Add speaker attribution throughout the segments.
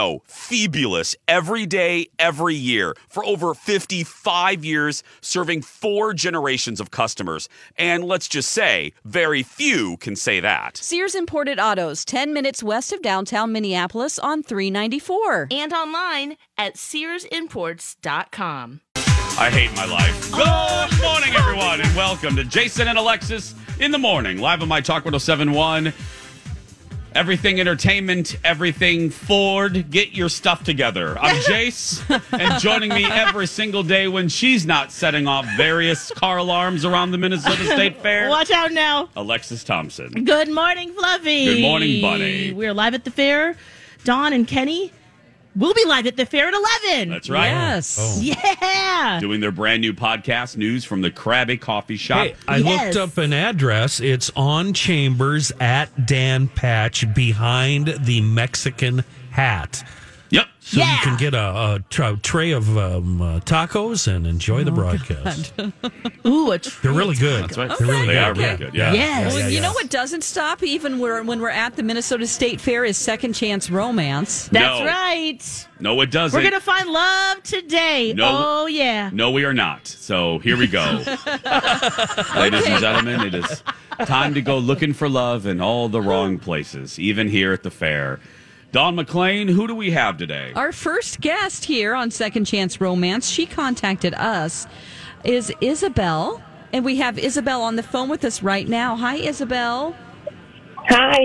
Speaker 1: no, fabulous every day, every year for over 55 years, serving four generations of customers. And let's just say, very few can say that.
Speaker 2: Sears Imported Autos, 10 minutes west of downtown Minneapolis on 394.
Speaker 3: And online at SearsImports.com.
Speaker 1: I hate my life. Oh, Good morning, everyone, and welcome to Jason and Alexis in the morning, live on my Talk 1071 everything entertainment, everything Ford. Get your stuff together. I'm Jace, and joining me every single day when she's not setting off various car alarms around the Minnesota State Fair.
Speaker 4: Watch out now.
Speaker 1: Alexis Thompson.
Speaker 4: Good morning, Fluffy.
Speaker 1: Good morning, Bunny.
Speaker 4: We're live at the fair. Dawn and Kenny We'll be live at the fair at 11.
Speaker 1: That's right.
Speaker 2: Yes.
Speaker 4: Oh. Yeah.
Speaker 1: Doing their brand new podcast, News from the Krabby Coffee Shop.
Speaker 5: Hey, I yes. looked up an address. It's on Chambers at Dan Patch behind the Mexican hat.
Speaker 1: Yep.
Speaker 5: So
Speaker 4: yeah.
Speaker 5: you can get a, a, tra- tray of um, uh, tacos and enjoy the oh, broadcast.
Speaker 4: Ooh, a
Speaker 5: They're really good.
Speaker 1: That's right.
Speaker 5: They're really
Speaker 1: they
Speaker 5: good.
Speaker 1: are really good. Yeah.
Speaker 4: Yes.
Speaker 2: Well, you know what doesn't stop even when we're at the Minnesota State Fair is Second Chance Romance.
Speaker 4: That's
Speaker 1: no.
Speaker 4: right.
Speaker 1: No, it doesn't.
Speaker 4: We're going to find love today. No, oh, yeah.
Speaker 1: No, we are not. So here we go. Ladies and gentlemen, it is time to go looking for love in all the wrong places, even here at the fair. Dawn McClain, who do we have today?
Speaker 2: Our first guest here on Second Chance Romance, she contacted us, is Isabel. And we have Isabel on the phone with us right now. Hi, Isabel.
Speaker 6: Hi.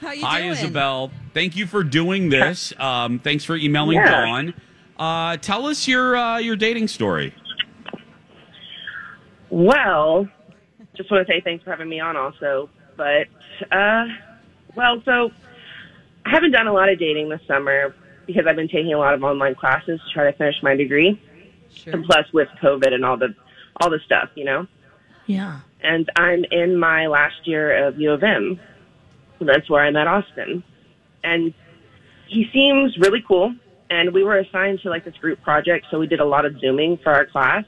Speaker 2: How you
Speaker 1: Hi,
Speaker 2: doing?
Speaker 1: Isabel. Thank you for doing this. Um, thanks for emailing
Speaker 6: yeah.
Speaker 1: Dawn. Uh, tell us your uh, your dating story.
Speaker 6: Well, just want to say thanks for having me on also. But, uh, well, so I haven't done a lot of dating this summer because I've been taking a lot of online classes to try to finish my degree.
Speaker 2: Sure.
Speaker 6: And plus with COVID and all the all the stuff, you know.
Speaker 4: Yeah.
Speaker 6: And I'm in my last year of U of M. That's where I met Austin. And he seems really cool. And we were assigned to like this group project, so we did a lot of zooming for our class.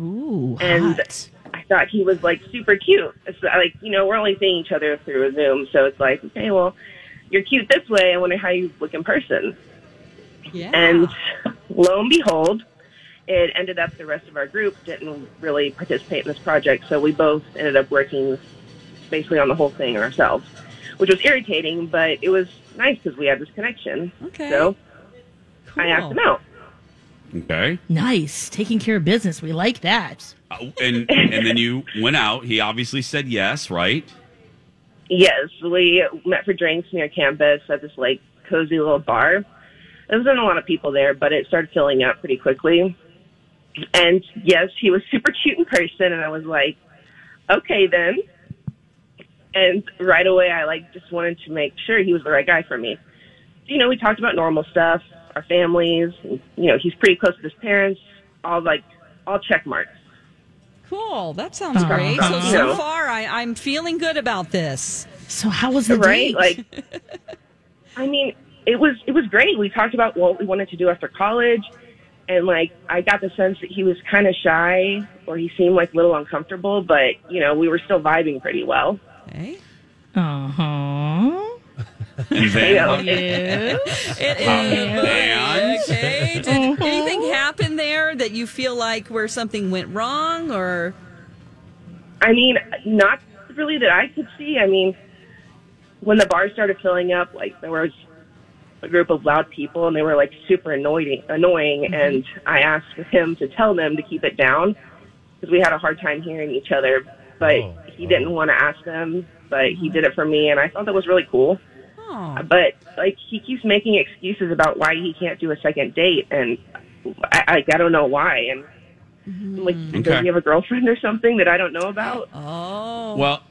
Speaker 4: Ooh,
Speaker 6: and
Speaker 4: hot.
Speaker 6: I thought he was like super cute. It's like, you know, we're only seeing each other through a Zoom, so it's like, okay, well, you're cute this way. I wonder how you look in person.
Speaker 2: Yeah.
Speaker 6: And lo and behold, it ended up the rest of our group didn't really participate in this project, so we both ended up working basically on the whole thing ourselves, which was irritating, but it was nice because we had this connection.
Speaker 2: Okay.
Speaker 6: So
Speaker 2: Cool.
Speaker 6: I asked him out.
Speaker 1: Okay.
Speaker 4: Nice. Taking care of business. We like that.
Speaker 1: Uh, and and then you went out. He obviously said yes, right?
Speaker 6: Yes, we met for drinks near campus at this like cozy little bar. There wasn't a lot of people there, but it started filling up pretty quickly. And yes, he was super cute in person, and I was like, okay then. And right away, I like just wanted to make sure he was the right guy for me. You know, we talked about normal stuff, our families. You know, he's pretty close to his parents. All like all check marks.
Speaker 2: Cool. That sounds
Speaker 4: Uh-huh.
Speaker 2: great. So so
Speaker 6: Yeah.
Speaker 2: far, I, I'm feeling good about this.
Speaker 4: So how was the
Speaker 6: right?
Speaker 4: date?
Speaker 6: Like, I mean, it was it was great. We talked about what we wanted to do after college, and like I got the sense that he was kind of shy or he seemed like a little uncomfortable, but you know we were still vibing pretty well.
Speaker 2: Okay.
Speaker 4: uh huh.
Speaker 1: And then,
Speaker 6: Yeah.
Speaker 4: Yeah.
Speaker 2: It
Speaker 1: and-
Speaker 2: is. Okay. Did mm-hmm. anything happen there that you feel like where something went wrong or?
Speaker 6: I mean, not really that I could see. I mean, when the bar started filling up, like there was a group of loud people, and they were like super annoying. Annoying, mm-hmm. and I asked him to tell them to keep it down because we had a hard time hearing each other. But
Speaker 5: Oh,
Speaker 6: he didn't want to ask them, but he did it for me, and I thought that was really cool.
Speaker 2: Oh.
Speaker 6: But like he keeps making excuses about why he can't do a second date, and I, I, I don't know why. And like,
Speaker 1: Okay.
Speaker 6: does he have a girlfriend or something that I don't know about?
Speaker 2: Oh.
Speaker 1: well,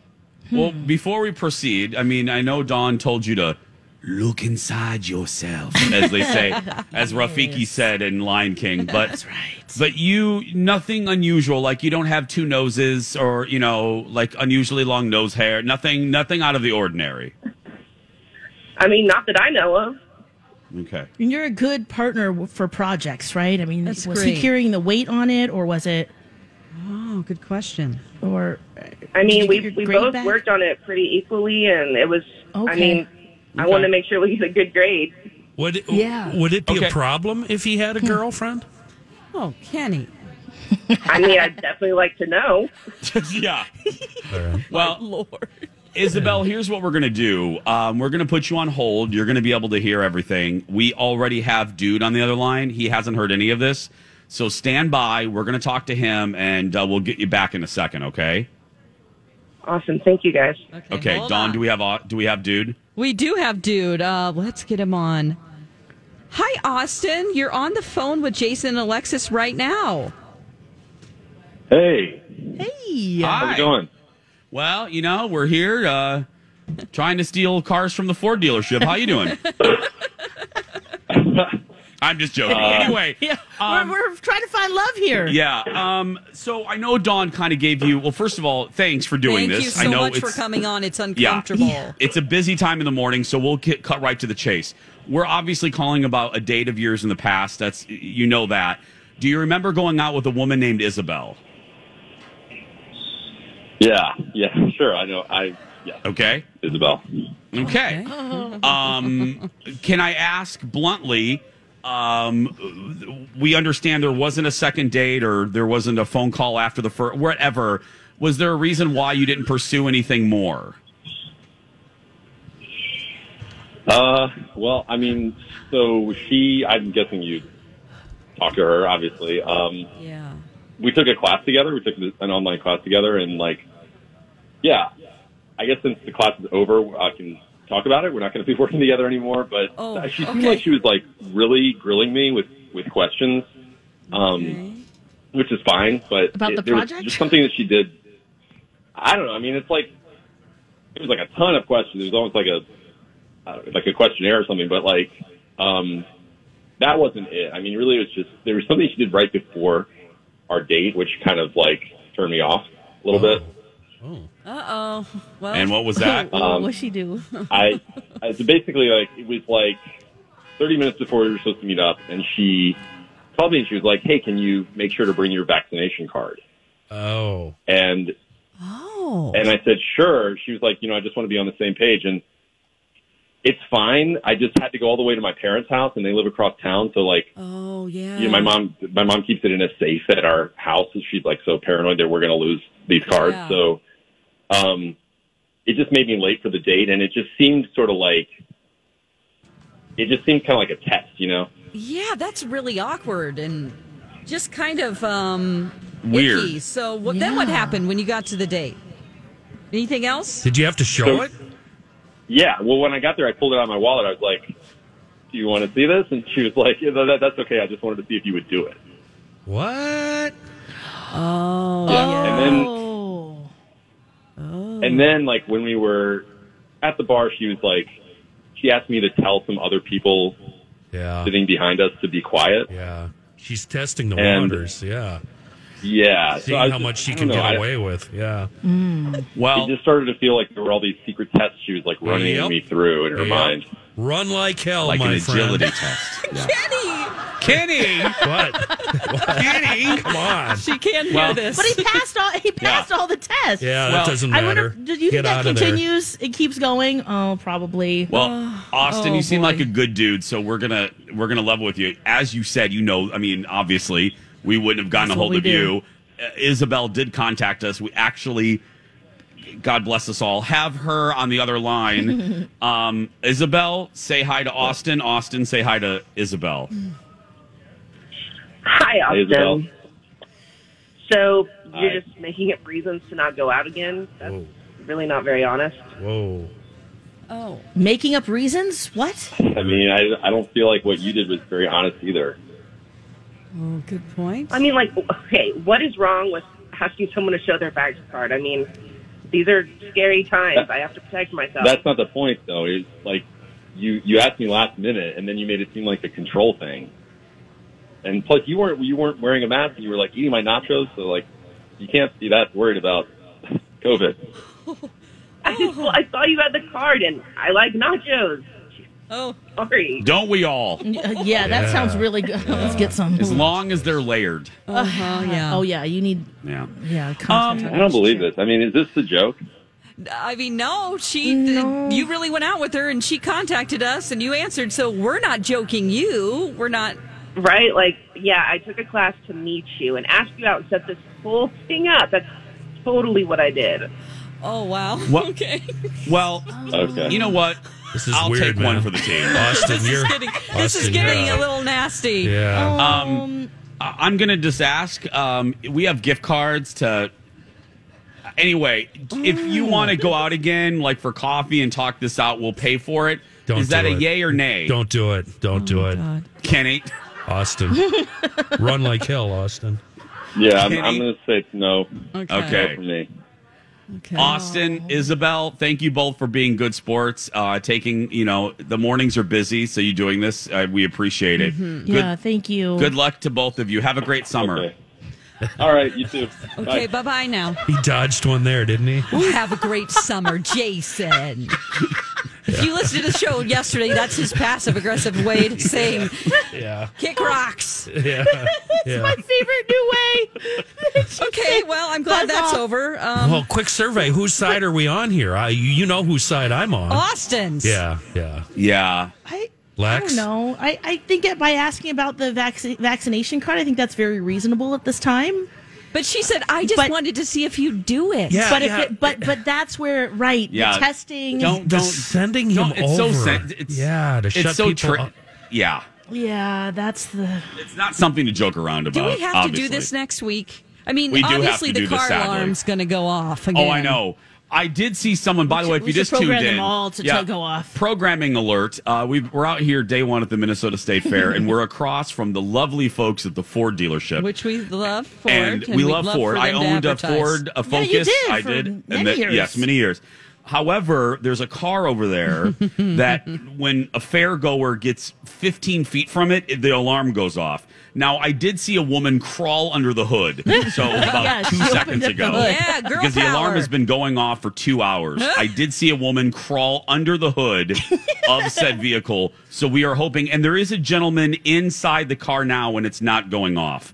Speaker 1: hmm. well, before we proceed, I mean, I know Dawn told you to look inside yourself, as they say, as Rafiki said in Lion King. But
Speaker 4: That's right.
Speaker 1: But you, nothing unusual. Like you don't have two noses, or you know, like unusually long nose hair. Nothing, nothing out of the ordinary.
Speaker 6: I mean, not that I know of.
Speaker 1: Okay.
Speaker 4: And you're a good partner for projects, right? I mean,
Speaker 2: That's
Speaker 4: was
Speaker 2: great.
Speaker 4: he carrying the weight on it, or was it,
Speaker 2: oh, good question.
Speaker 4: or?
Speaker 6: I mean, we we both
Speaker 4: back?
Speaker 6: worked on it pretty equally, and it was. I
Speaker 4: Okay.
Speaker 6: mean, I want to make sure we get a good grade.
Speaker 5: Would it,
Speaker 4: Yeah.
Speaker 5: would it be
Speaker 1: Okay.
Speaker 5: a problem if he had a hmm. girlfriend?
Speaker 2: Oh, Kenny.
Speaker 6: I mean, I'd definitely like to know.
Speaker 1: yeah. Well,
Speaker 2: Lord.
Speaker 1: Isabel, here's what we're going to do. Um, we're going to put you on hold. You're going to be able to hear everything. We already have Dude on the other line. He hasn't heard any of this. So stand by. We're going to talk to him and uh, we'll get you back in a second, okay?
Speaker 6: Awesome, thank you guys.
Speaker 2: Okay,
Speaker 1: Okay,
Speaker 2: hold
Speaker 1: Dawn,
Speaker 2: on.
Speaker 1: do we have au- do we have Dude?
Speaker 2: We do have dude. Uh, let's get him on. Hi, Austin. You're on the phone with Jason and Alexis right now.
Speaker 7: Hey,
Speaker 4: Hey,
Speaker 7: how's it going?
Speaker 1: Well, you know, we're here uh, trying to steal cars from the Ford dealership. How you doing? I'm just joking. anyway,
Speaker 4: yeah,
Speaker 1: um,
Speaker 4: we're, we're trying to find love here.
Speaker 1: yeah. Um, so I know Dawn kind of gave you. Well, first of all, thanks for doing this.
Speaker 2: Thank
Speaker 1: this.
Speaker 2: you
Speaker 1: I
Speaker 2: so
Speaker 1: know
Speaker 2: much for
Speaker 1: it's
Speaker 2: coming on. It's uncomfortable.
Speaker 1: Yeah, it's a busy time in the morning, so we'll get cut right to the chase. We're obviously calling about a date of yours in the past. That's you know that. Do you remember going out with a woman named Isabel?
Speaker 7: Yeah, yeah, sure. I know. I yeah,
Speaker 1: Okay.
Speaker 7: Isabel.
Speaker 1: Okay. Um, can I ask bluntly? Um, we understand there wasn't a second date or there wasn't a phone call after the first, whatever. Was there a reason why you didn't pursue anything more?
Speaker 7: Uh, well, I mean, so she. I'm guessing you talked to her, obviously. Um,
Speaker 2: Yeah.
Speaker 7: we took a class together. We took an online class together, and like, yeah, I guess since the class is over, I can talk about it. We're not going to be working together anymore. But
Speaker 2: Oh,
Speaker 7: she seemed
Speaker 2: okay.
Speaker 7: like she was like really grilling me with with questions, um, which is fine. But
Speaker 4: About the
Speaker 7: there was
Speaker 4: project?
Speaker 7: just something that she did. I don't know. I mean, it's like it was like a ton of questions. It was almost like a uh, like a questionnaire or something. But like, um, that wasn't it. I mean, really, it was just there was something she did right before our date, which kind of like turned me off a little bit.
Speaker 2: Uh oh. Well.
Speaker 1: And what was that?
Speaker 4: What
Speaker 7: Um,
Speaker 4: what'd she do?
Speaker 7: I, I so basically like it was like 30 minutes before we were supposed to meet up, and she called me and she was like, "Hey, can you make sure to bring your vaccination card?"
Speaker 5: Oh.
Speaker 7: And
Speaker 2: oh.
Speaker 7: and I said, "Sure." She was like, "You know, I just want to be on the same page." And it's fine. I just had to go all the way to my parents' house, and they live across town. So like,
Speaker 2: oh yeah.
Speaker 7: you know, my mom, my mom keeps it in a safe at our house, and she's like so paranoid that we're going to lose these cards.
Speaker 2: Yeah.
Speaker 7: So, um, it just made me late for the date, and it just seemed sort of like, it just seemed kind of like a test, you know.
Speaker 2: Yeah, that's really awkward and just kind of um,
Speaker 1: Weird.
Speaker 2: icky. So what, then what happened when you got to the date? Anything else?
Speaker 5: Did you have to show
Speaker 7: So-
Speaker 5: it?
Speaker 7: Yeah. Well, when I got there, I pulled it out of my wallet. I was like, "Do you want to see this?" And she was like, yeah, that, "That's okay. I just wanted to see if you would do it."
Speaker 5: What?
Speaker 2: Oh,
Speaker 7: Yeah. And then
Speaker 4: Oh. Oh.
Speaker 7: And then, like, when we were at the bar, she was like, she asked me to tell some other people
Speaker 5: Yeah.
Speaker 7: sitting behind us to be quiet.
Speaker 5: Yeah. She's testing the
Speaker 7: And-
Speaker 5: waters. Yeah.
Speaker 7: Yeah.
Speaker 5: Seeing
Speaker 7: I was
Speaker 5: how
Speaker 7: just-
Speaker 5: much she can
Speaker 7: know,
Speaker 5: get
Speaker 7: I-
Speaker 5: away with. Yeah. Mm.
Speaker 1: Well,
Speaker 7: It just started to feel like there were all these secret tests she was like running
Speaker 5: Yep.
Speaker 7: me through in her
Speaker 5: Yep.
Speaker 7: mind.
Speaker 5: Run like hell,
Speaker 1: like
Speaker 5: my
Speaker 1: an
Speaker 5: friend.
Speaker 1: agility test. Yeah.
Speaker 2: Kenny,
Speaker 1: Kenny,
Speaker 5: What?
Speaker 1: Kenny,
Speaker 5: Come on.
Speaker 2: she can't hear
Speaker 1: Well-
Speaker 2: this.
Speaker 4: But he passed all. He passed all the tests.
Speaker 5: Yeah,
Speaker 1: Well,
Speaker 5: that doesn't
Speaker 4: I
Speaker 5: matter.
Speaker 4: wonder. Do you
Speaker 5: Get
Speaker 4: think that
Speaker 5: out of there.
Speaker 4: continues? It keeps going. Oh, probably.
Speaker 1: Well, Austin,
Speaker 2: oh,
Speaker 1: you seem
Speaker 2: boy.
Speaker 1: like a good dude, so we're gonna we're gonna level with you. As you said, you know, I mean, obviously, we wouldn't have gotten
Speaker 4: That's
Speaker 1: a
Speaker 4: what
Speaker 1: hold
Speaker 4: we
Speaker 1: of
Speaker 4: do.
Speaker 1: you. Uh, Isabel did contact us. We actually, God bless us all, have her on the other line. um, Isabel, say hi to Austin. Austin, say hi to Isabel.
Speaker 6: Hi,
Speaker 7: Hey, Isabel.
Speaker 6: Austin. So you're
Speaker 7: Hi.
Speaker 6: just making up reasons to not go out again? That's
Speaker 5: Whoa.
Speaker 6: really not very honest.
Speaker 5: Whoa.
Speaker 2: oh,
Speaker 4: Making up reasons? What?
Speaker 7: I mean, I, I don't feel like what you did was very honest either.
Speaker 2: oh, good point.
Speaker 6: I mean, like, okay, what is wrong with asking someone to show their badge card? I mean, these are scary times. I have to protect myself.
Speaker 7: That's not the point, though. It's like you you asked me last minute, and then you made it seem like a control thing. And plus, you weren't you weren't wearing a mask, and you were like eating my nachos, so like you can't be that worried about COVID.
Speaker 6: I just, well, I saw you had the card, and I like nachos.
Speaker 2: Oh,
Speaker 6: Sorry.
Speaker 1: Don't we all?
Speaker 4: Uh, yeah, that
Speaker 5: Yeah.
Speaker 4: sounds really good. Let's get some.
Speaker 1: As long as they're layered.
Speaker 2: uh-huh, yeah.
Speaker 4: Oh yeah, you need.
Speaker 1: Yeah.
Speaker 4: Yeah.
Speaker 1: Um,
Speaker 7: I don't believe this. I mean, is this the joke?
Speaker 2: I mean, no, she.
Speaker 4: No.
Speaker 2: You really went out with her, and she contacted us, and you answered. So we're not joking. You, we're not.
Speaker 6: Right? Like, yeah, I took a class to meet you and ask you out and set this whole thing up. That's totally what I did.
Speaker 2: Oh wow.
Speaker 1: What-
Speaker 2: Okay.
Speaker 1: Well,
Speaker 7: Okay.
Speaker 1: you know what?
Speaker 5: This is
Speaker 1: I'll
Speaker 5: weird,
Speaker 1: take one for the team.
Speaker 5: Austin,
Speaker 2: This
Speaker 5: you're
Speaker 2: is getting. This is getting
Speaker 5: you're
Speaker 2: a little nasty.
Speaker 5: Yeah.
Speaker 1: Um, I- I'm gonna just ask. Um, we have gift cards to. Anyway, if you want to go out again, like for coffee and talk this out, we'll pay for it. Is
Speaker 5: Don't
Speaker 1: that
Speaker 5: do
Speaker 1: a
Speaker 5: it.
Speaker 1: yay or nay?
Speaker 5: Don't do it. Don't do it.
Speaker 2: God.
Speaker 1: Kenny.
Speaker 5: Austin. Run like hell, Austin.
Speaker 7: Yeah, I'm, I'm going to say no.
Speaker 2: Okay.
Speaker 1: Okay.
Speaker 7: No for me.
Speaker 2: Okay.
Speaker 1: Austin, Isabel, thank you both for being good sports. Uh, taking, you know, the mornings are busy, so you doing this, uh, we appreciate it. Good,
Speaker 4: Yeah. Thank you.
Speaker 1: good luck to both of you. Have a great summer.
Speaker 7: Okay. All right, you too.
Speaker 2: Okay.
Speaker 7: Bye.
Speaker 2: Bye bye now.
Speaker 5: He dodged one there, didn't he?
Speaker 2: Have a great summer, Jason. If you listened to the show yesterday, that's his passive aggressive way to saying
Speaker 5: Yeah.
Speaker 2: kick rocks.
Speaker 5: Yeah. yeah.
Speaker 4: My favorite new way.
Speaker 2: Okay, well, I'm glad
Speaker 4: Buzz
Speaker 2: that's
Speaker 4: off.
Speaker 2: over. Um,
Speaker 5: Well, quick survey. Whose side are we on here? I, you you know whose side I'm on.
Speaker 2: Austin's.
Speaker 5: Yeah, yeah.
Speaker 1: Yeah.
Speaker 4: I, I
Speaker 5: Lex?
Speaker 4: don't know. I, I think it, by asking about the vac- vaccination card, I think that's very reasonable at this time.
Speaker 2: But she said, I just
Speaker 4: But-
Speaker 2: wanted to see if you do it.
Speaker 5: Yeah,
Speaker 4: but
Speaker 5: yeah.
Speaker 4: if it, but but that's where right
Speaker 1: Yeah.
Speaker 4: the testing.
Speaker 1: Don't don't
Speaker 5: sending him
Speaker 1: don't- it's so
Speaker 5: over.
Speaker 1: sen- it's-
Speaker 5: yeah, to shut
Speaker 1: so
Speaker 5: people
Speaker 1: tri-
Speaker 5: up.
Speaker 1: Yeah.
Speaker 4: Yeah, that's the.
Speaker 1: It's not something to joke around about.
Speaker 2: Do we have
Speaker 1: obviously.
Speaker 2: to do this next week? I mean,
Speaker 1: We do have
Speaker 2: obviously
Speaker 1: to
Speaker 2: the
Speaker 1: do this,
Speaker 2: car alarm's going to go off again.
Speaker 1: Oh, I know. I did see someone. By the way, if you just tuned in,
Speaker 4: them all to- to go off.
Speaker 1: Programming alert. Uh, we we're out here day one at the Minnesota State Fair, and we're across from the lovely folks at the Ford dealership.
Speaker 2: Which we love Ford.
Speaker 1: and we
Speaker 2: we'd
Speaker 1: love Ford. I owned a. Ford, a
Speaker 4: Yeah,
Speaker 1: Focus.
Speaker 4: you did
Speaker 1: I did,
Speaker 4: many
Speaker 1: the-
Speaker 4: years.
Speaker 1: yes, many years. However, there's a car over there that when a fair goer gets 15 feet from it, the alarm goes off. Now, I did see a woman crawl under the hood, so about
Speaker 4: Yeah,
Speaker 1: two seconds ago.
Speaker 2: Yeah, girl
Speaker 1: because the alarm has been going off for two hours. I did see a woman crawl under the hood of said vehicle. So we are hoping, and there is a gentleman inside the car now when it's not going off.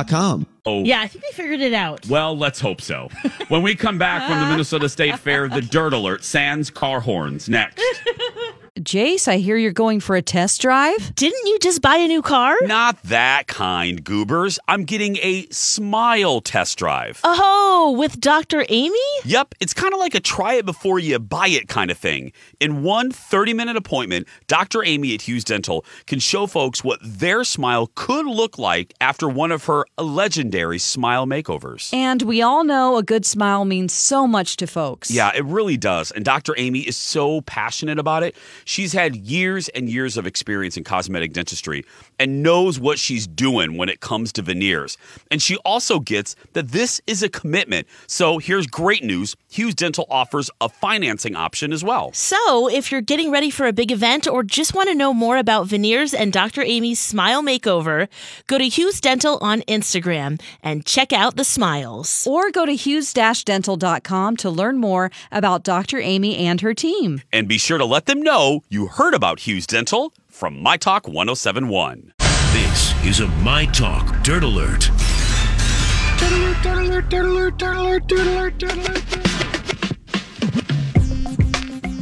Speaker 1: Oh.
Speaker 4: Yeah, I think they figured it out.
Speaker 1: Well, let's hope so. when we come back from the Minnesota State Fair, the Dirt Alert, Sans car horns next.
Speaker 2: Jace, I hear you're going for a test drive.
Speaker 4: Didn't you just buy a new car?
Speaker 1: Not that kind, goobers. I'm getting a smile test drive.
Speaker 4: Oh, with Dr. Amy?
Speaker 1: Yep, it's kind of like a try it before you buy it kind of thing. In one 30 minute appointment, Dr. Amy at Hughes Dental can show folks what their smile could look like after one of her legendary smile makeovers.
Speaker 2: And we all know a good smile means so much to folks.
Speaker 1: Yeah, it really does. And Dr. Amy is so passionate about it. She's had years and years of experience in cosmetic dentistry and knows what she's doing when it comes to veneers. And she also gets that this is a commitment. So here's great news Hughes Dental offers a financing option as well.
Speaker 4: So, if you're getting ready for a big event or just want to know more about veneers and Dr. Amy's smile makeover, go to Hughes Dental on Instagram and check out the smiles.
Speaker 2: Or go to hughes-dental.com to learn more about Dr. Amy and her team.
Speaker 1: And be sure to let them know you heard about Hughes Dental from My Talk 1071.
Speaker 8: This is a My Talk Dirt Alert.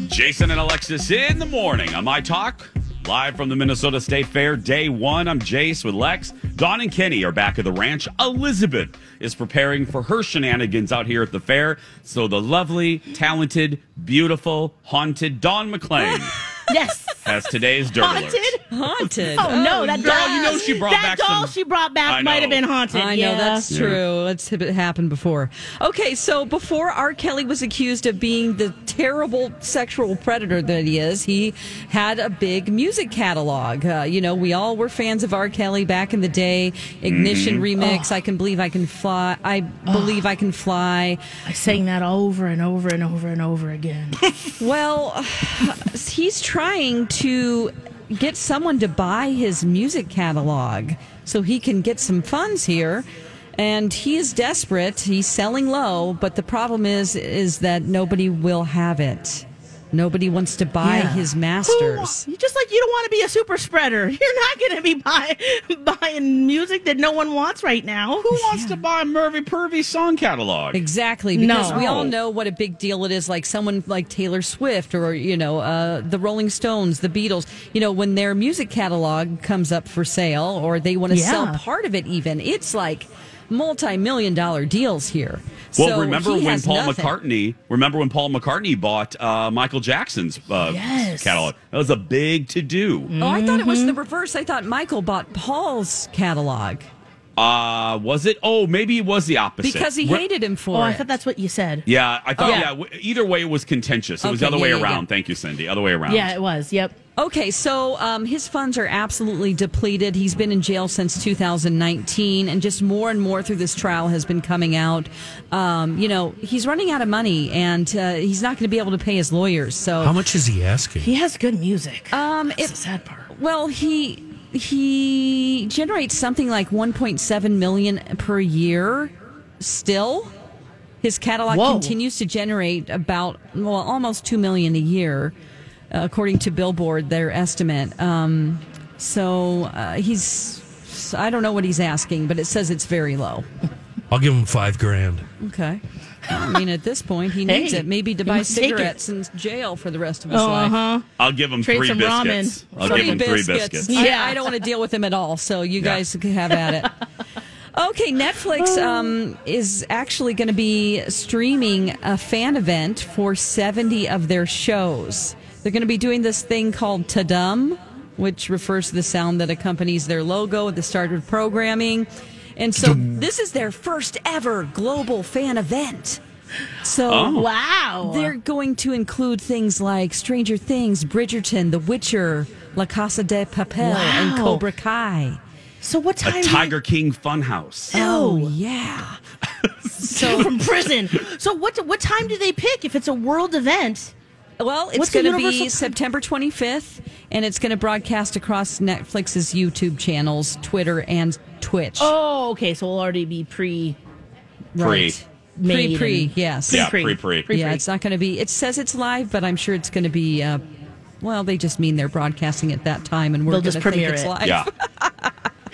Speaker 1: Jason and Alexis in the morning on My Talk. Live from the Minnesota State Fair, day one. I'm Jace with Lex. Dawn and Kenny are back at the ranch. Elizabeth is preparing for her shenanigans out here at the fair. So the lovely, talented, beautiful, haunted Dawn McClain
Speaker 4: Yes.
Speaker 1: Has today's dirt alert.
Speaker 4: Haunted?
Speaker 2: Haunted.
Speaker 4: Oh, no, that
Speaker 1: Girl,
Speaker 4: doll.
Speaker 1: you know she brought
Speaker 4: that
Speaker 1: back
Speaker 4: doll
Speaker 1: some-
Speaker 4: she brought
Speaker 1: I
Speaker 4: back might have
Speaker 1: know.
Speaker 4: been haunted.
Speaker 2: I
Speaker 4: yeah.
Speaker 2: know that's true. It's it happened before. Okay, so before R. Kelly was accused of being the terrible sexual predator that he is, he had a big music catalog. Uh, you know, we all were fans of R. Kelly back in the day. Ignition remix. I can believe I can fly. I believe I can fly.
Speaker 4: I sang that over and over and over and over again.
Speaker 2: Well, he's trying to get someone to buy his music catalog so he can get some funds here. And he is desperate. He's selling low, but the problem is is that nobody will have it. Nobody wants to buy
Speaker 4: Yeah.
Speaker 2: his masters.
Speaker 4: you just like you don't want to be a super spreader. You're not going to be buy, buying music that no one wants right now.
Speaker 1: Who wants to buy Mervy Purvy's song catalog?
Speaker 2: Exactly, because
Speaker 4: No.
Speaker 2: we all know what a big deal it is. Like someone like Taylor Swift or you know uh, the Rolling Stones, the Beatles. You know when their music catalog comes up for sale, or they want to
Speaker 4: Yeah.
Speaker 2: sell part of it. Even it's like multi-million dollar deals here.
Speaker 1: Well,
Speaker 2: So
Speaker 1: remember
Speaker 2: he
Speaker 1: when
Speaker 2: has
Speaker 1: Paul
Speaker 2: nothing.
Speaker 1: McCartney? Remember when Paul McCartney bought uh, Michael Jackson's uh,
Speaker 4: Yes.
Speaker 1: catalog? That was a big to do.
Speaker 2: Oh, I thought it was
Speaker 4: Mm-hmm.
Speaker 2: the reverse. I thought Michael bought Paul's catalog
Speaker 1: Uh, was it? Oh, maybe it was the opposite.
Speaker 2: because he
Speaker 1: Re-
Speaker 2: hated him for it.
Speaker 4: Oh, I thought that's what you said.
Speaker 1: Yeah, I thought.
Speaker 4: Oh.
Speaker 1: Yeah, w- either way, it was contentious. It was the
Speaker 2: Okay,
Speaker 1: other way
Speaker 2: yeah, yeah,
Speaker 1: around.
Speaker 2: yeah.
Speaker 1: Thank you, Cindy. Other way around.
Speaker 4: Yeah, it was. Yep.
Speaker 2: Okay, so um, his funds are absolutely depleted. He's been in jail since 2019, and just more and more through this trial has been coming out. Um, you know, he's running out of money, and uh, he's not going to be able to pay his lawyers. So,
Speaker 5: How much is he asking?
Speaker 4: He has good music.
Speaker 2: um,
Speaker 4: That's
Speaker 2: it,
Speaker 4: the sad part.
Speaker 2: well, he he generates something like 1.7 million per year. Still, his catalog
Speaker 4: Whoa.
Speaker 2: continues to generate about well almost two million a year, according to Billboard, their estimate. Um, so uh, he's I don't know what he's asking, but it says it's very low.
Speaker 5: I'll give him five grand.
Speaker 2: Okay. I mean, at this point, he needs
Speaker 4: Hey,
Speaker 2: it. Maybe to buy
Speaker 4: must take it.
Speaker 2: cigarettes in jail for the rest of his life.
Speaker 4: Uh-huh.
Speaker 1: I'll give him
Speaker 4: Trade
Speaker 1: three
Speaker 4: some
Speaker 1: biscuits.
Speaker 4: ramen.
Speaker 1: I'll
Speaker 2: Three
Speaker 1: give him three
Speaker 2: biscuits.
Speaker 1: biscuits.
Speaker 2: I-
Speaker 4: Yeah.
Speaker 2: I, don't want to deal with him at all. So you
Speaker 1: Yeah.
Speaker 2: guys can have at it. Okay, Netflix um, is actually going to be streaming a fan event for 70 of their shows. They're going to be doing this thing called Tudum, which refers to the sound that accompanies their logo at the start of programming. And so this is their first ever global fan event. So
Speaker 1: Oh.
Speaker 4: Wow.
Speaker 2: they're going to include things like Stranger Things, Bridgerton, The Witcher, La Casa de Papel, and Cobra Kai.
Speaker 4: So what time?
Speaker 1: A
Speaker 4: do you-
Speaker 1: Tiger King funhouse.
Speaker 2: Oh, oh, yeah.
Speaker 4: so from prison. So what? What time do they pick if it's a world event?
Speaker 2: Well, it's going to be
Speaker 4: universal?
Speaker 2: September 25th, and it's going to broadcast across Netflix's YouTube channels, Twitter, and Twitch.
Speaker 4: Oh, okay. So we'll already be pre.
Speaker 1: Pre.
Speaker 2: Pre,
Speaker 4: made
Speaker 2: pre,
Speaker 4: and-
Speaker 2: yes.
Speaker 1: Yeah,
Speaker 4: Pre-pre.
Speaker 1: pre-pre.
Speaker 2: yeah, it's not going to be. It says it's live, but I'm sure it's going to be. Uh, well, they just mean they're broadcasting at that time, and we're
Speaker 4: They'll
Speaker 2: going
Speaker 4: just
Speaker 2: to think
Speaker 4: premiere
Speaker 2: it's
Speaker 4: it.
Speaker 2: live.
Speaker 1: Yeah.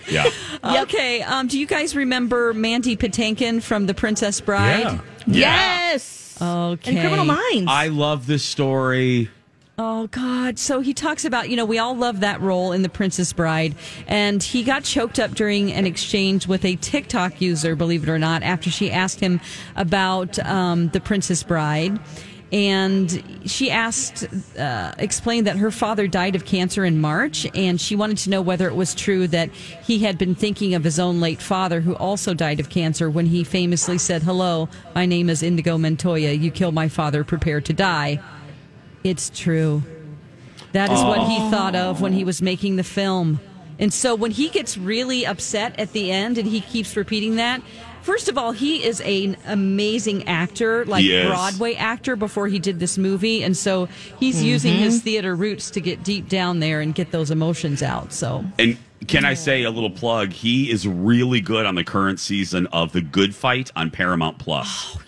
Speaker 1: yeah.
Speaker 2: Okay. Um, do you guys remember Mandy Patinkin from The Princess Bride?
Speaker 1: Yeah.
Speaker 4: Yes.
Speaker 2: Okay.
Speaker 4: And Criminal Minds.
Speaker 1: I love this story.
Speaker 2: Oh God! So he talks about you know we all love that role in The Princess Bride, and he got choked up during an exchange with a TikTok user, believe it or not, after she asked him about um, The Princess Bride. And she asked, uh, explained that her father died of cancer in March, and she wanted to know whether it was true that he had been thinking of his own late father, who also died of cancer, when he famously said, "Hello, my name is Indigo Montoya. You killed my father. Prepare to die." It's true. That is what he thought of when he was making the film. And so when he gets really upset at the end and he keeps repeating that, first of all, he is an amazing actor, like
Speaker 1: He is.
Speaker 2: Broadway actor before he did this movie. And so he's using his theater roots to get deep down there and get those emotions out. So
Speaker 1: And can I say a little plug? He is really good on the current season of The Good Fight on Paramount Plus.
Speaker 5: Oh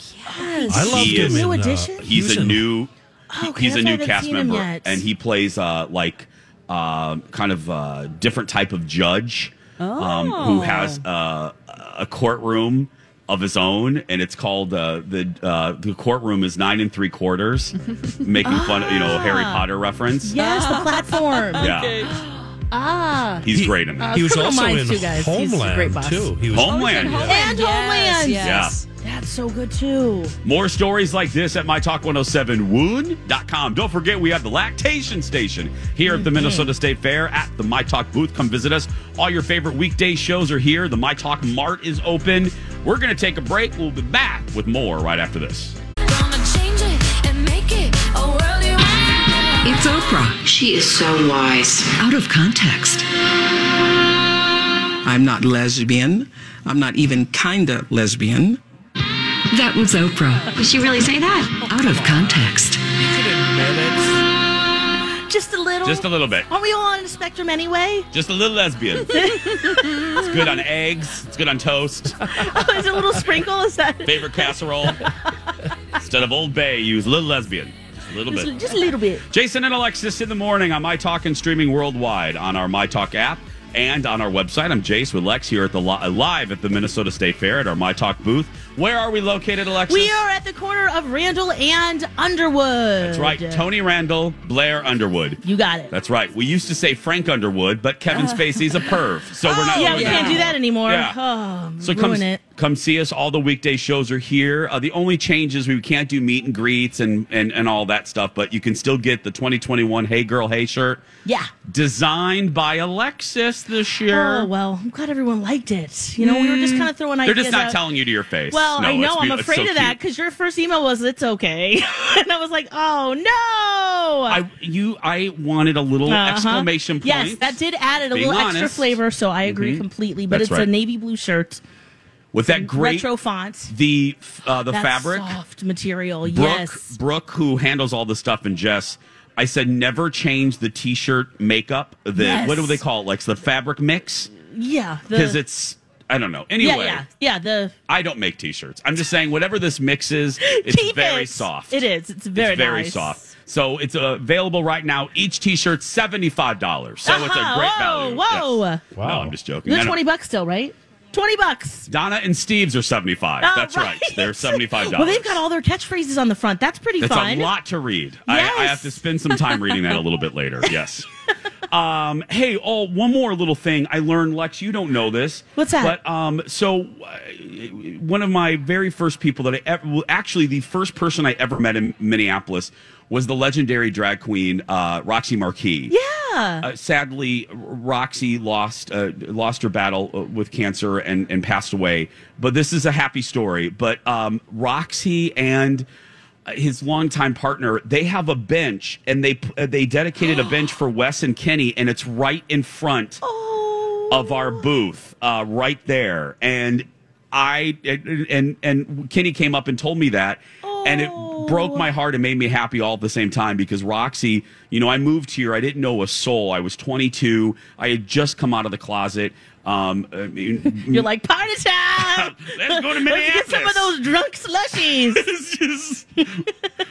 Speaker 5: yes, I loved
Speaker 1: He
Speaker 5: him
Speaker 1: is-
Speaker 5: in,
Speaker 4: New
Speaker 5: uh,
Speaker 4: edition?
Speaker 1: He's a new
Speaker 4: Oh, okay,
Speaker 1: he's a
Speaker 4: I
Speaker 1: new
Speaker 4: haven't
Speaker 1: cast member
Speaker 4: yet.
Speaker 1: and he plays uh like uh, kind of uh different type of judge um,
Speaker 4: Oh.
Speaker 1: who has uh, a courtroom of his own and it's called uh, the uh, the courtroom is nine and three quarters making fun of you know Harry Potter reference
Speaker 4: yes, the platform.
Speaker 1: yeah
Speaker 4: Ah.
Speaker 1: he's great in that
Speaker 5: He was
Speaker 4: Criminal
Speaker 5: also
Speaker 4: Minds
Speaker 5: in
Speaker 4: too, guys. He's a great
Speaker 5: Homeland
Speaker 4: boss.
Speaker 5: too. He was
Speaker 1: Homeland yeah.
Speaker 4: And Homeland.
Speaker 2: Yes.
Speaker 4: That's so good too.
Speaker 1: More stories like this at mytalk1071.com. Don't forget, we have the lactation station here at the mm-hmm. Minnesota State Fair at the My Talk booth. Come visit us. All your favorite weekday shows are here. The My Talk Mart is open. We're going to take a break. We'll be back with more right after this.
Speaker 9: It's Oprah. She is so wise. Out of context.
Speaker 10: I'm not lesbian. I'm not even kinda lesbian.
Speaker 9: That was Oprah. Did she really say that? Out of context.
Speaker 4: Just a little.
Speaker 1: Just a little bit.
Speaker 4: Aren't we all on the spectrum anyway?
Speaker 1: Just a little lesbian. it's good on eggs. It's good on toast.
Speaker 4: Oh, is it a little sprinkle? Is that
Speaker 1: Favorite casserole. Instead of Old Bay, use little lesbian. Just a little bit.
Speaker 4: just, just a little bit?
Speaker 1: Jason and Alexis in the morning on My Talk and streaming worldwide on our My Talk app and on our website. I'm Jace with Lex here at the li- live at the Minnesota State Fair at our My Talk booth. Where are we located, Alexis?
Speaker 4: We are at the corner of Randall and Underwood.
Speaker 1: That's right. Tony Randall, Blair Underwood.
Speaker 4: You got it.
Speaker 1: That's right. We used to say Frank Underwood, but Kevin Spacey's a perv, so we're not.
Speaker 4: yeah,
Speaker 1: doing
Speaker 4: we can't
Speaker 1: that.
Speaker 4: do that anymore.
Speaker 1: Yeah.
Speaker 4: Oh,
Speaker 1: So come
Speaker 4: it.
Speaker 1: come see us. All the weekday shows are here. Uh, the only change is we can't do meet and greets and, and and all that stuff, but you can still get the 2021 Hey Girl Hey shirt
Speaker 4: Yeah.
Speaker 1: designed by Alexis this year.
Speaker 4: Oh well, I'm glad everyone liked it. You know, we were just kind of throwing
Speaker 1: They're
Speaker 4: ideas.
Speaker 1: just not
Speaker 4: out.
Speaker 1: telling you to your face.
Speaker 4: Well,
Speaker 1: No,
Speaker 4: I know.
Speaker 1: it's
Speaker 4: I'm
Speaker 1: be- it's
Speaker 4: afraid
Speaker 1: so
Speaker 4: of that
Speaker 1: cute.
Speaker 4: because your first email was "It's okay," and I was like, "Oh no!"
Speaker 1: I you I wanted a little
Speaker 4: Uh-huh.
Speaker 1: exclamation point.
Speaker 4: Yes, that did add it a
Speaker 1: Being
Speaker 4: little extra
Speaker 1: honest.
Speaker 4: flavor, so I agree
Speaker 1: Mhm.
Speaker 4: completely. But
Speaker 1: That's
Speaker 4: it's a
Speaker 1: right.
Speaker 4: navy blue shirt,
Speaker 1: with that great
Speaker 4: retro font,
Speaker 1: the uh, the
Speaker 4: that
Speaker 1: fabric.
Speaker 4: soft material.
Speaker 1: Brooke,
Speaker 4: yes,
Speaker 1: Brooke, who handles all the stuff, and Jess. I said never change the t-shirt makeup. The
Speaker 4: Yes.
Speaker 1: what do they call it? Like the fabric mix
Speaker 4: yeah, the-
Speaker 1: because it's I don't know. Anyway,
Speaker 4: yeah, yeah, yeah. The
Speaker 1: I don't make t-shirts. I'm just saying whatever this mix is, it's
Speaker 4: Keep
Speaker 1: very
Speaker 4: it.
Speaker 1: soft.
Speaker 4: It is. It's very
Speaker 1: it's very
Speaker 4: nice.
Speaker 1: soft. So it's uh, available right now. Each t-shirt seventy five dollars. So it's a
Speaker 4: Uh-huh.
Speaker 1: great
Speaker 4: Whoa,
Speaker 1: value.
Speaker 4: whoa.
Speaker 1: Yes. No, I'm just joking.
Speaker 4: They're twenty bucks still, right? Twenty bucks.
Speaker 1: Donna and Steve's are seventy five.
Speaker 4: Oh, ah,
Speaker 1: That's right. They're seventy five
Speaker 4: Well, they've got all their catchphrases on the front. That's pretty
Speaker 1: It's
Speaker 4: fun.
Speaker 1: a lot to read. I, I have to spend some time reading that a little bit later. Yes. Um, hey, oh, one more little thing I learned, Lex. You don't know this.
Speaker 4: What's that?
Speaker 1: But um, so uh, one of my very first people that I ever, well, actually the first person I ever met in Minneapolis was the legendary drag queen uh, Roxy Marquis.
Speaker 4: Yeah.
Speaker 1: Uh, sadly, Roxy lost uh, lost her battle uh, with cancer and, and passed away. But this is a happy story. But um, Roxy and his longtime partner, they have a bench, and they uh, they dedicated a bench for Wes and Kenny, and it's right in front of our booth uh, right there, and I and and Kenny came up and told me that, and it broke my heart and made me happy all at the same time because Roxy, you know, I moved here, I didn't know a soul. I was 22, I had just come out of the closet. Um, I mean,
Speaker 4: You're like party time.
Speaker 1: Let's go to Minneapolis.
Speaker 4: Let's get some of those drunk slushies.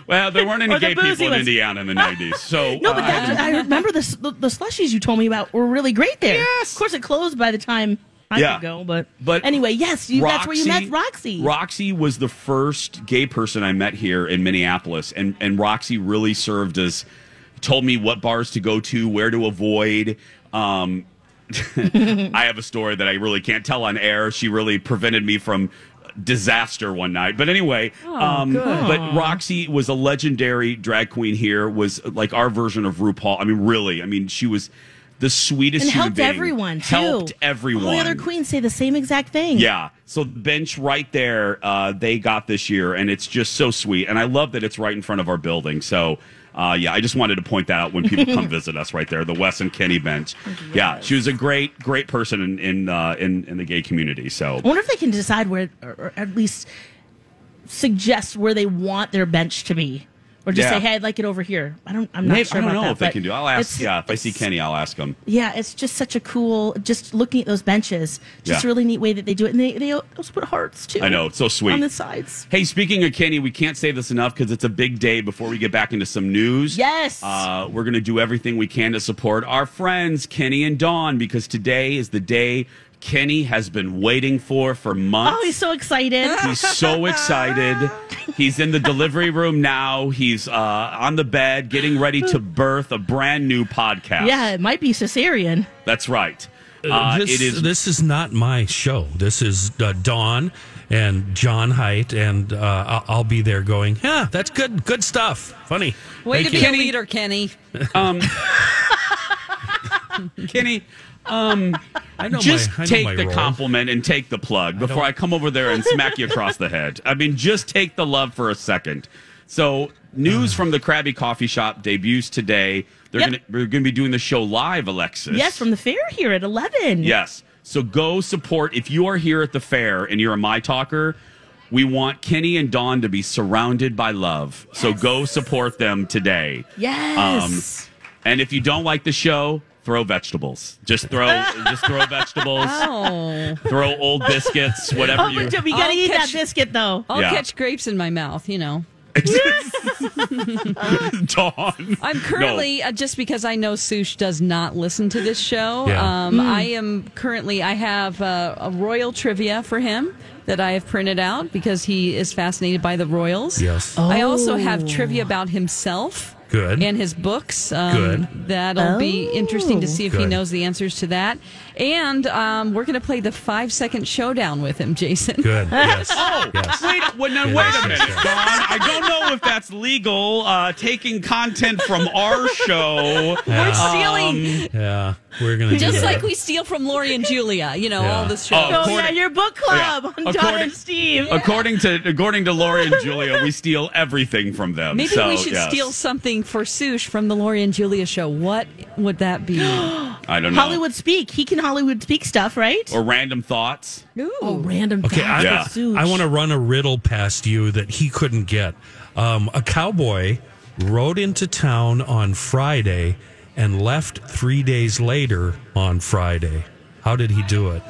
Speaker 1: well, there weren't any gay people in
Speaker 4: ones.
Speaker 1: Indiana in the 90s, so
Speaker 4: No, but
Speaker 1: uh,
Speaker 4: that's, I remember the, the the slushies you told me about were really great there. Yes. Of course, it closed by the time I
Speaker 1: Yeah.
Speaker 4: could go, but
Speaker 1: But
Speaker 4: anyway, yes, you, that's where you met Roxy.
Speaker 1: Roxy was the first gay person I met here in Minneapolis, and and Roxy really served as told me what bars to go to, where to avoid. Um, I have a story that I really can't tell on air. She really prevented me from disaster one night. But anyway, um, but Roxy was a legendary drag queen here. Was like our version of RuPaul. I mean, really. I mean, she was the sweetest
Speaker 4: and
Speaker 1: human
Speaker 4: helped
Speaker 1: being.
Speaker 4: everyone too.
Speaker 1: Helped everyone.
Speaker 4: All the other queens say the same exact thing.
Speaker 1: Yeah. So bench right there, uh, they got this year, and it's just so sweet. And I love that it's right in front of our building. So. Uh, yeah, I just wanted to point that out when people come visit us right there, the Wes and Kenny bench. Yeah, she was a great, great person in in, uh, in in the gay community. So
Speaker 4: I wonder if they can decide where, or, or at least suggest where they want their bench to be, or just
Speaker 1: Yeah.
Speaker 4: say, "Hey, I'd like it over here." I don't. I'm not
Speaker 1: Maybe-
Speaker 4: sure
Speaker 1: I don't know
Speaker 4: that,
Speaker 1: if they can do. I'll ask. Yeah, if I see Kenny, I'll ask him.
Speaker 4: Yeah, it's just such a cool. Just looking at those benches, just
Speaker 1: Yeah.
Speaker 4: a really neat way that they do it, and they they also put hearts too.
Speaker 1: I know it's so sweet
Speaker 4: on the sides.
Speaker 1: Hey, speaking of Kenny, we can't say this enough because it's a big day before we get back into some news.
Speaker 4: Yes.
Speaker 1: Uh, we're going to do everything we can to support our friends, Kenny and Dawn, because today is the day Kenny has been waiting for for months.
Speaker 4: Oh, he's so excited!
Speaker 1: He's so excited. He's in the delivery room now. He's uh, on the bed getting ready to birth a brand new podcast.
Speaker 4: Yeah, it might be cesarean.
Speaker 1: That's right. Uh,
Speaker 5: this,
Speaker 1: it is
Speaker 5: this is not my show. This is uh, Dawn and John Height, and uh, I'll, I'll be there going, yeah, that's good, good stuff. Funny.
Speaker 2: Way
Speaker 5: Thank
Speaker 2: to
Speaker 5: you.
Speaker 2: be a leader, Kenny.
Speaker 1: Um, Kenny, um,
Speaker 5: I know
Speaker 1: just
Speaker 5: my- I know
Speaker 1: take
Speaker 5: my
Speaker 1: the
Speaker 5: role.
Speaker 1: compliment and take the plug before I, come over there and smack you across the head. I mean, just take the love for a second. So, news from the Krabby Coffee Shop debuts today. They're
Speaker 4: Yep.
Speaker 1: gonna we're gonna be doing the show live, Alexis.
Speaker 4: Yes, from the fair here at eleven.
Speaker 1: Yes. So go support. If you are here at the fair and you're a My Talker, we want Kenny and Dawn to be surrounded by love. So go support them today.
Speaker 4: Yes.
Speaker 1: and if you don't like the show, throw vegetables. Just throw, just throw vegetables.
Speaker 2: Oh.
Speaker 1: Throw old biscuits, whatever
Speaker 4: Oh,
Speaker 1: you.
Speaker 4: but we gotta
Speaker 2: I'll
Speaker 4: eat
Speaker 2: catch-
Speaker 4: that biscuit though.
Speaker 2: I'll
Speaker 1: Yeah.
Speaker 2: catch grapes in my mouth, you know.
Speaker 1: Dawn.
Speaker 2: I'm currently uh, just because I know Sush does not listen to this show.
Speaker 5: Yeah.
Speaker 2: Um, I am currently I have uh, a royal trivia for him that I have printed out because he is fascinated by the royals.
Speaker 5: Yes.
Speaker 2: I also have
Speaker 4: Oh.
Speaker 2: trivia about himself.
Speaker 5: Good.
Speaker 2: And his books. Um,
Speaker 5: Good.
Speaker 2: That'll be interesting to see if he knows the answers to that. And um, we're going to play the five second showdown with him, Jason.
Speaker 5: Good. Yes.
Speaker 1: Oh,
Speaker 5: Yes.
Speaker 1: wait, well, now,
Speaker 5: Yes,
Speaker 1: wait a minute,
Speaker 5: yes.
Speaker 1: Dawn. I don't know if that's legal, uh, taking content from our show.
Speaker 2: We're stealing.
Speaker 5: Yeah, we're gonna do
Speaker 2: Just
Speaker 5: that.
Speaker 2: like we steal from Lori and Julia, you know,
Speaker 5: Yeah.
Speaker 2: all the show.
Speaker 1: Oh,
Speaker 4: Oh
Speaker 1: According-
Speaker 4: yeah, your book club
Speaker 1: Yeah.
Speaker 4: on Don and Steve.
Speaker 1: According to according to Lori and Julia, we steal everything from them.
Speaker 2: Maybe
Speaker 1: So,
Speaker 2: we should
Speaker 1: yes.
Speaker 2: steal something for Sush from the Lori and Julia show. What would that be?
Speaker 1: I don't know.
Speaker 4: Hollywood Speak. He can Hollywood Speak stuff, right?
Speaker 1: or random thoughts.
Speaker 4: Oh, random.
Speaker 5: Okay, I,
Speaker 4: thoughts.
Speaker 1: Yeah.
Speaker 5: I want to run a riddle past you that he couldn't get. Um, a cowboy rode into town on Friday and left three days later on Friday. How did he do it?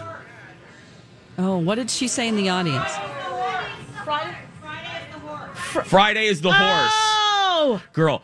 Speaker 2: Oh, what did she say in the audience?
Speaker 1: Friday is the horse.
Speaker 4: Oh,
Speaker 1: Girl,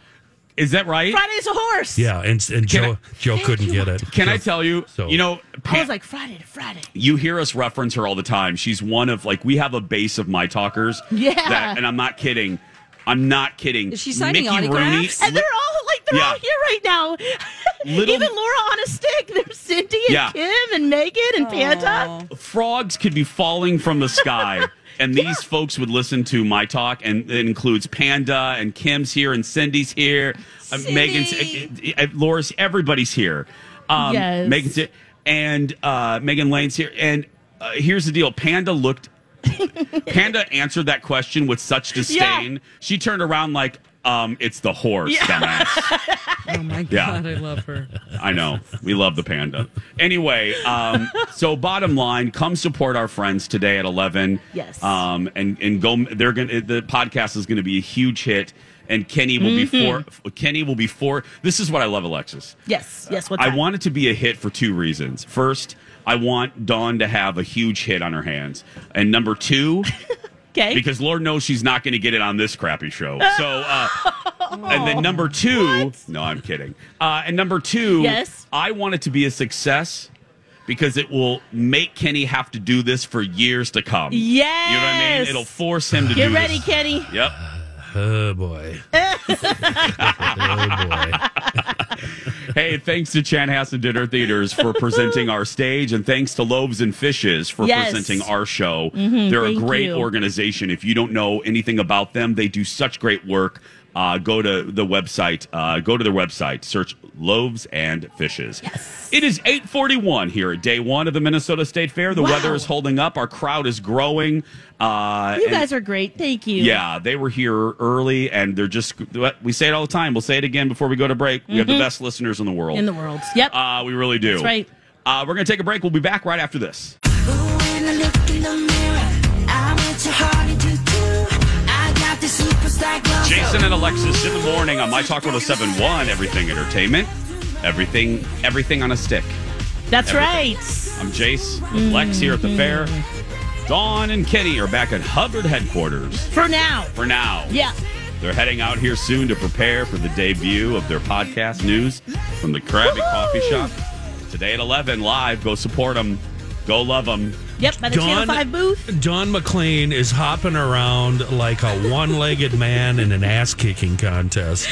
Speaker 1: is that right?
Speaker 4: Friday's a horse.
Speaker 5: Yeah, and, and Joe Joe couldn't get it.
Speaker 1: Can I
Speaker 5: Joe-
Speaker 1: tell you?
Speaker 5: So-
Speaker 1: You know,
Speaker 4: I
Speaker 1: Pam-
Speaker 4: was like Friday to Friday.
Speaker 1: you hear us reference her all the time. She's one of like we have a base of my talkers.
Speaker 4: Yeah.
Speaker 1: That, and I'm not kidding. I'm not kidding.
Speaker 2: Is she signing
Speaker 1: Mickey
Speaker 2: autographs?
Speaker 1: Rooney,
Speaker 4: And they're all like they're all here right now.
Speaker 1: Little-
Speaker 4: Even Laura on a stick. There's Cindy and
Speaker 1: Yeah.
Speaker 4: Kim and Megan and Panda.
Speaker 1: frogs could be falling from the sky. And these folks would listen to my talk, and it includes Panda and Kim's here, and Cindy's here, uh, Megan's, uh, uh, uh, Laura's, everybody's here. Um,
Speaker 4: Yes.
Speaker 1: Megan's here, and uh, Megan Lane's here. And uh, here's the deal: Panda looked. Panda answered that question with such disdain. She turned around like, Um, it's the horse, dumbass.
Speaker 2: Oh my
Speaker 1: Yeah.
Speaker 2: god, I love her.
Speaker 1: I know. We love the panda. Anyway, um, so bottom line, come support our friends today at 11.
Speaker 4: Yes.
Speaker 1: Um, and, and go, they're to, the podcast is going to be a huge hit. And Kenny will be
Speaker 4: Mhm.
Speaker 1: for, Kenny will be for, this is what I love, Alexis.
Speaker 4: Yes, yes. What's
Speaker 1: I want it to be a hit for two reasons. First, I want Dawn to have a huge hit on her hands. And number two,
Speaker 4: Okay.
Speaker 1: because Lord knows she's not going to get it on this crappy show. So, uh, and then number two, no, I'm kidding. Uh, and number two,
Speaker 4: Yes.
Speaker 1: I want it to be a success because it will make Kenny have to do this for years to come.
Speaker 4: Yes.
Speaker 1: You know what I mean? It'll force him to do Get
Speaker 4: ready,
Speaker 1: this.
Speaker 4: Kenny.
Speaker 1: Yep.
Speaker 5: Oh boy. oh boy.
Speaker 1: Hey, thanks to Chanhassen Dinner Theaters for presenting our stage, and thanks to Loaves and Fishes for
Speaker 4: Yes.
Speaker 1: presenting our show.
Speaker 4: Mhm,
Speaker 1: They're a great
Speaker 4: you.
Speaker 1: organization. If you don't know anything about them, they do such great work. Uh, go to the website. Uh, go to their website. Search Loaves and Fishes. It is 841 here at day one of the Minnesota State Fair. The
Speaker 4: Wow.
Speaker 1: weather is holding up. Our crowd is growing. Uh,
Speaker 4: You
Speaker 1: and-
Speaker 4: guys are great. Thank you.
Speaker 1: yeah, they were here early, and they're just. We say it all the time. We'll say it again before we go to break. We have the
Speaker 4: Mhm.
Speaker 1: best listeners in the world.
Speaker 4: In the world. Yep.
Speaker 1: Uh, we really do.
Speaker 4: That's right.
Speaker 1: Uh, we're going to take a break. We'll be back right after this. Jason and Alexis in the morning on My Talk 1071, Everything Entertainment. Everything, everything on a stick.
Speaker 4: That's
Speaker 1: Everything.
Speaker 4: right.
Speaker 1: I'm Jace with Lex mm. here at the fair. Dawn and Kenny are back at Hubbard headquarters
Speaker 4: For now.
Speaker 1: for now.
Speaker 4: Yeah.
Speaker 1: They're heading out here soon to prepare for the debut of their podcast news from the Krabby Coffee Shop. Today at 11 live. Go support them. Go love them.
Speaker 4: Yep. By the Channel 5 booth.
Speaker 5: Dawn McClain is hopping around like a one-legged man in an ass-kicking contest.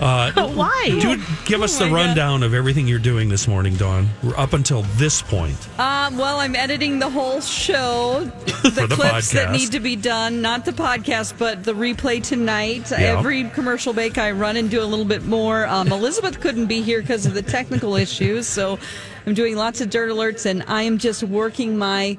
Speaker 5: Uh,
Speaker 4: Why?
Speaker 5: Dude, give us the
Speaker 2: Oh
Speaker 5: rundown of everything you're doing this morning, Dawn. We're up until this point.
Speaker 2: Um, well, I'm editing the whole show. The,
Speaker 5: For the
Speaker 2: clips that
Speaker 5: podcast.
Speaker 2: need to be done, not the podcast, but the replay tonight. Every commercial break, I run and do a little bit more. Um, Elizabeth couldn't be here because of the technical issues, so I'm doing lots of dirt alerts, and I am just working my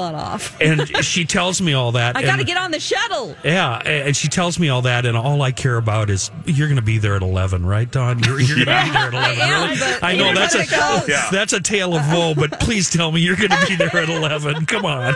Speaker 2: butt off.
Speaker 5: And she tells me all that.
Speaker 2: I got to
Speaker 5: and-
Speaker 2: get on the shuttle.
Speaker 5: Yeah, and she tells me all that, and all I care about is you're going to be there at eleven, right, Dawn? You're, you're going to be there at eleven.
Speaker 2: I am,
Speaker 5: really?
Speaker 2: but
Speaker 5: I know
Speaker 2: here's
Speaker 5: that's
Speaker 2: how
Speaker 5: a
Speaker 2: it goes.
Speaker 1: Yeah.
Speaker 5: that's a tale of woe, but please tell me you're going to be there at eleven. Come on.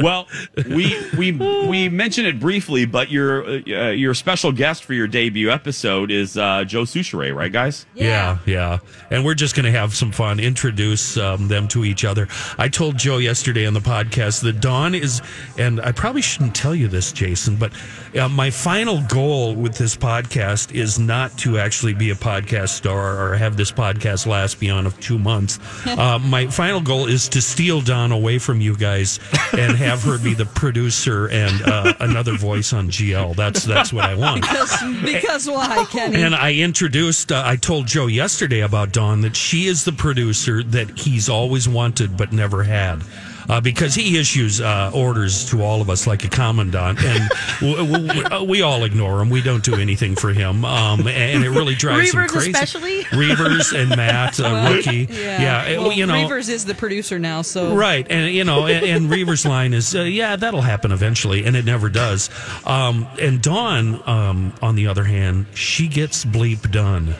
Speaker 1: Well, we we we mentioned it briefly, but your uh, your special guest for your debut episode is uh, Joe Soucheray, right, guys?
Speaker 5: Yeah, yeah, and we're just going to have some fun, introduce um, them to each other. I told Joe yesterday on the podcast that Dawn is, and I probably shouldn't tell you this, Jason, but uh, my final goal with this podcast is not to actually be a podcast star or have this podcast last beyond of two months. uh, my final goal is to steal Dawn away from you guys and have her be the producer and uh, another voice on GL. That's that's what I want.
Speaker 2: Because, because why, Kenny?
Speaker 5: And I introduced, uh, I told Joe yesterday about Dawn that she is the producer that he's always wanted but never had. Uh, because he issues uh, orders to all of us like a commandant, and w- w- w- we all ignore him. We don't do anything for him, um, and it really drives him crazy.
Speaker 4: especially?
Speaker 5: Reavers and Matt, uh,
Speaker 2: Well,
Speaker 5: rookie, yeah,
Speaker 2: well,
Speaker 5: you know,
Speaker 2: Reavers is the producer now, so
Speaker 5: Right, and you know, and, and Reaver's line is, uh, "Yeah, that'll happen eventually," and it never does. Um, and Dawn, um, on the other hand, she gets bleep done.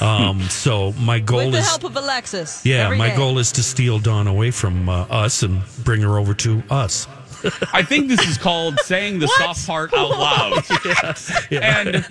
Speaker 5: Um, so my goal is
Speaker 2: with the
Speaker 5: is,
Speaker 2: help of Alexis.
Speaker 5: yeah, my
Speaker 2: day.
Speaker 5: goal is to steal Dawn away from uh, us and bring her over to us.
Speaker 1: I think this is called saying the soft part out loud. And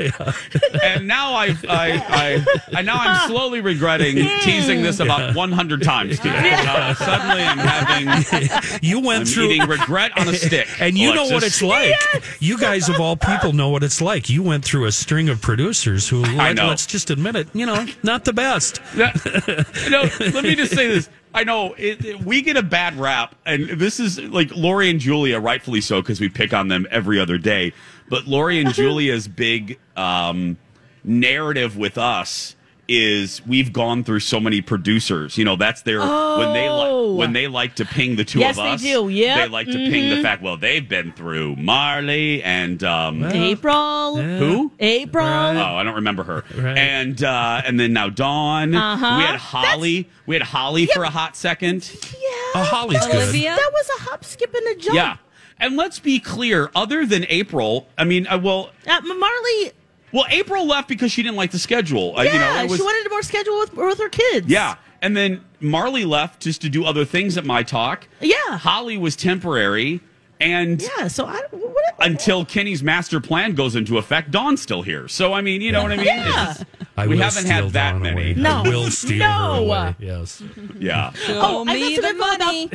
Speaker 1: and now I I, I I now I'm slowly regretting teasing this about 100 times today. Uh, suddenly I'm having
Speaker 5: You went
Speaker 1: I'm
Speaker 5: through
Speaker 1: eating regret on a stick.
Speaker 5: And you know what it's like. You guys of all people know what it's like. You went through a string of producers who, let,
Speaker 1: know.
Speaker 5: let's just admit it, you know, not the best.
Speaker 1: no, let me just say this. I know it, it- we get a bad rap, and this is like Lori and Julia, rightfully so, because we pick on them every other day. But Lori and Julia's big um, narrative with us is we've gone through so many producers. You know, that's their when they
Speaker 4: Oh.
Speaker 1: like when they like to ping the two
Speaker 4: Yes,
Speaker 1: of
Speaker 4: they
Speaker 1: us.
Speaker 4: do. Yep.
Speaker 1: they like to ping the
Speaker 4: Mhm.
Speaker 1: fact. Well, they've been through Marley and um,
Speaker 4: April.
Speaker 1: who?
Speaker 4: April.
Speaker 1: Oh, I don't remember her.
Speaker 5: Right.
Speaker 1: And uh, and then now Dawn.
Speaker 4: Uh-huh.
Speaker 1: We had Holly. We had Holly for a hot second.
Speaker 5: Oh, Holly's good.
Speaker 2: Olivia.
Speaker 4: That was a hop, skip, and a jump.
Speaker 1: Yeah. And let's be clear. Other than April, I mean, uh, well,
Speaker 4: Uh, Marley.
Speaker 1: Well, April left because she didn't like the schedule. Uh,
Speaker 4: yeah,
Speaker 1: you know, it was,
Speaker 4: she wanted more schedule with, with her kids.
Speaker 1: Yeah. And then Marley left just to do other things at My Talk.
Speaker 4: Yeah.
Speaker 1: Holly was temporary. And
Speaker 4: Yeah, so I what,
Speaker 1: until Kenny's master plan goes into effect, Dawn's still here. So, I mean, you know what I mean?
Speaker 4: Yeah.
Speaker 1: just-
Speaker 5: I
Speaker 1: we haven't
Speaker 5: steal
Speaker 1: had that
Speaker 5: Dawn
Speaker 1: many.
Speaker 5: away.
Speaker 4: No.
Speaker 5: I will steal
Speaker 4: No.
Speaker 5: her away. Yes.
Speaker 1: Yeah.
Speaker 2: Show
Speaker 4: I
Speaker 2: me
Speaker 4: got
Speaker 2: the
Speaker 4: some
Speaker 2: money.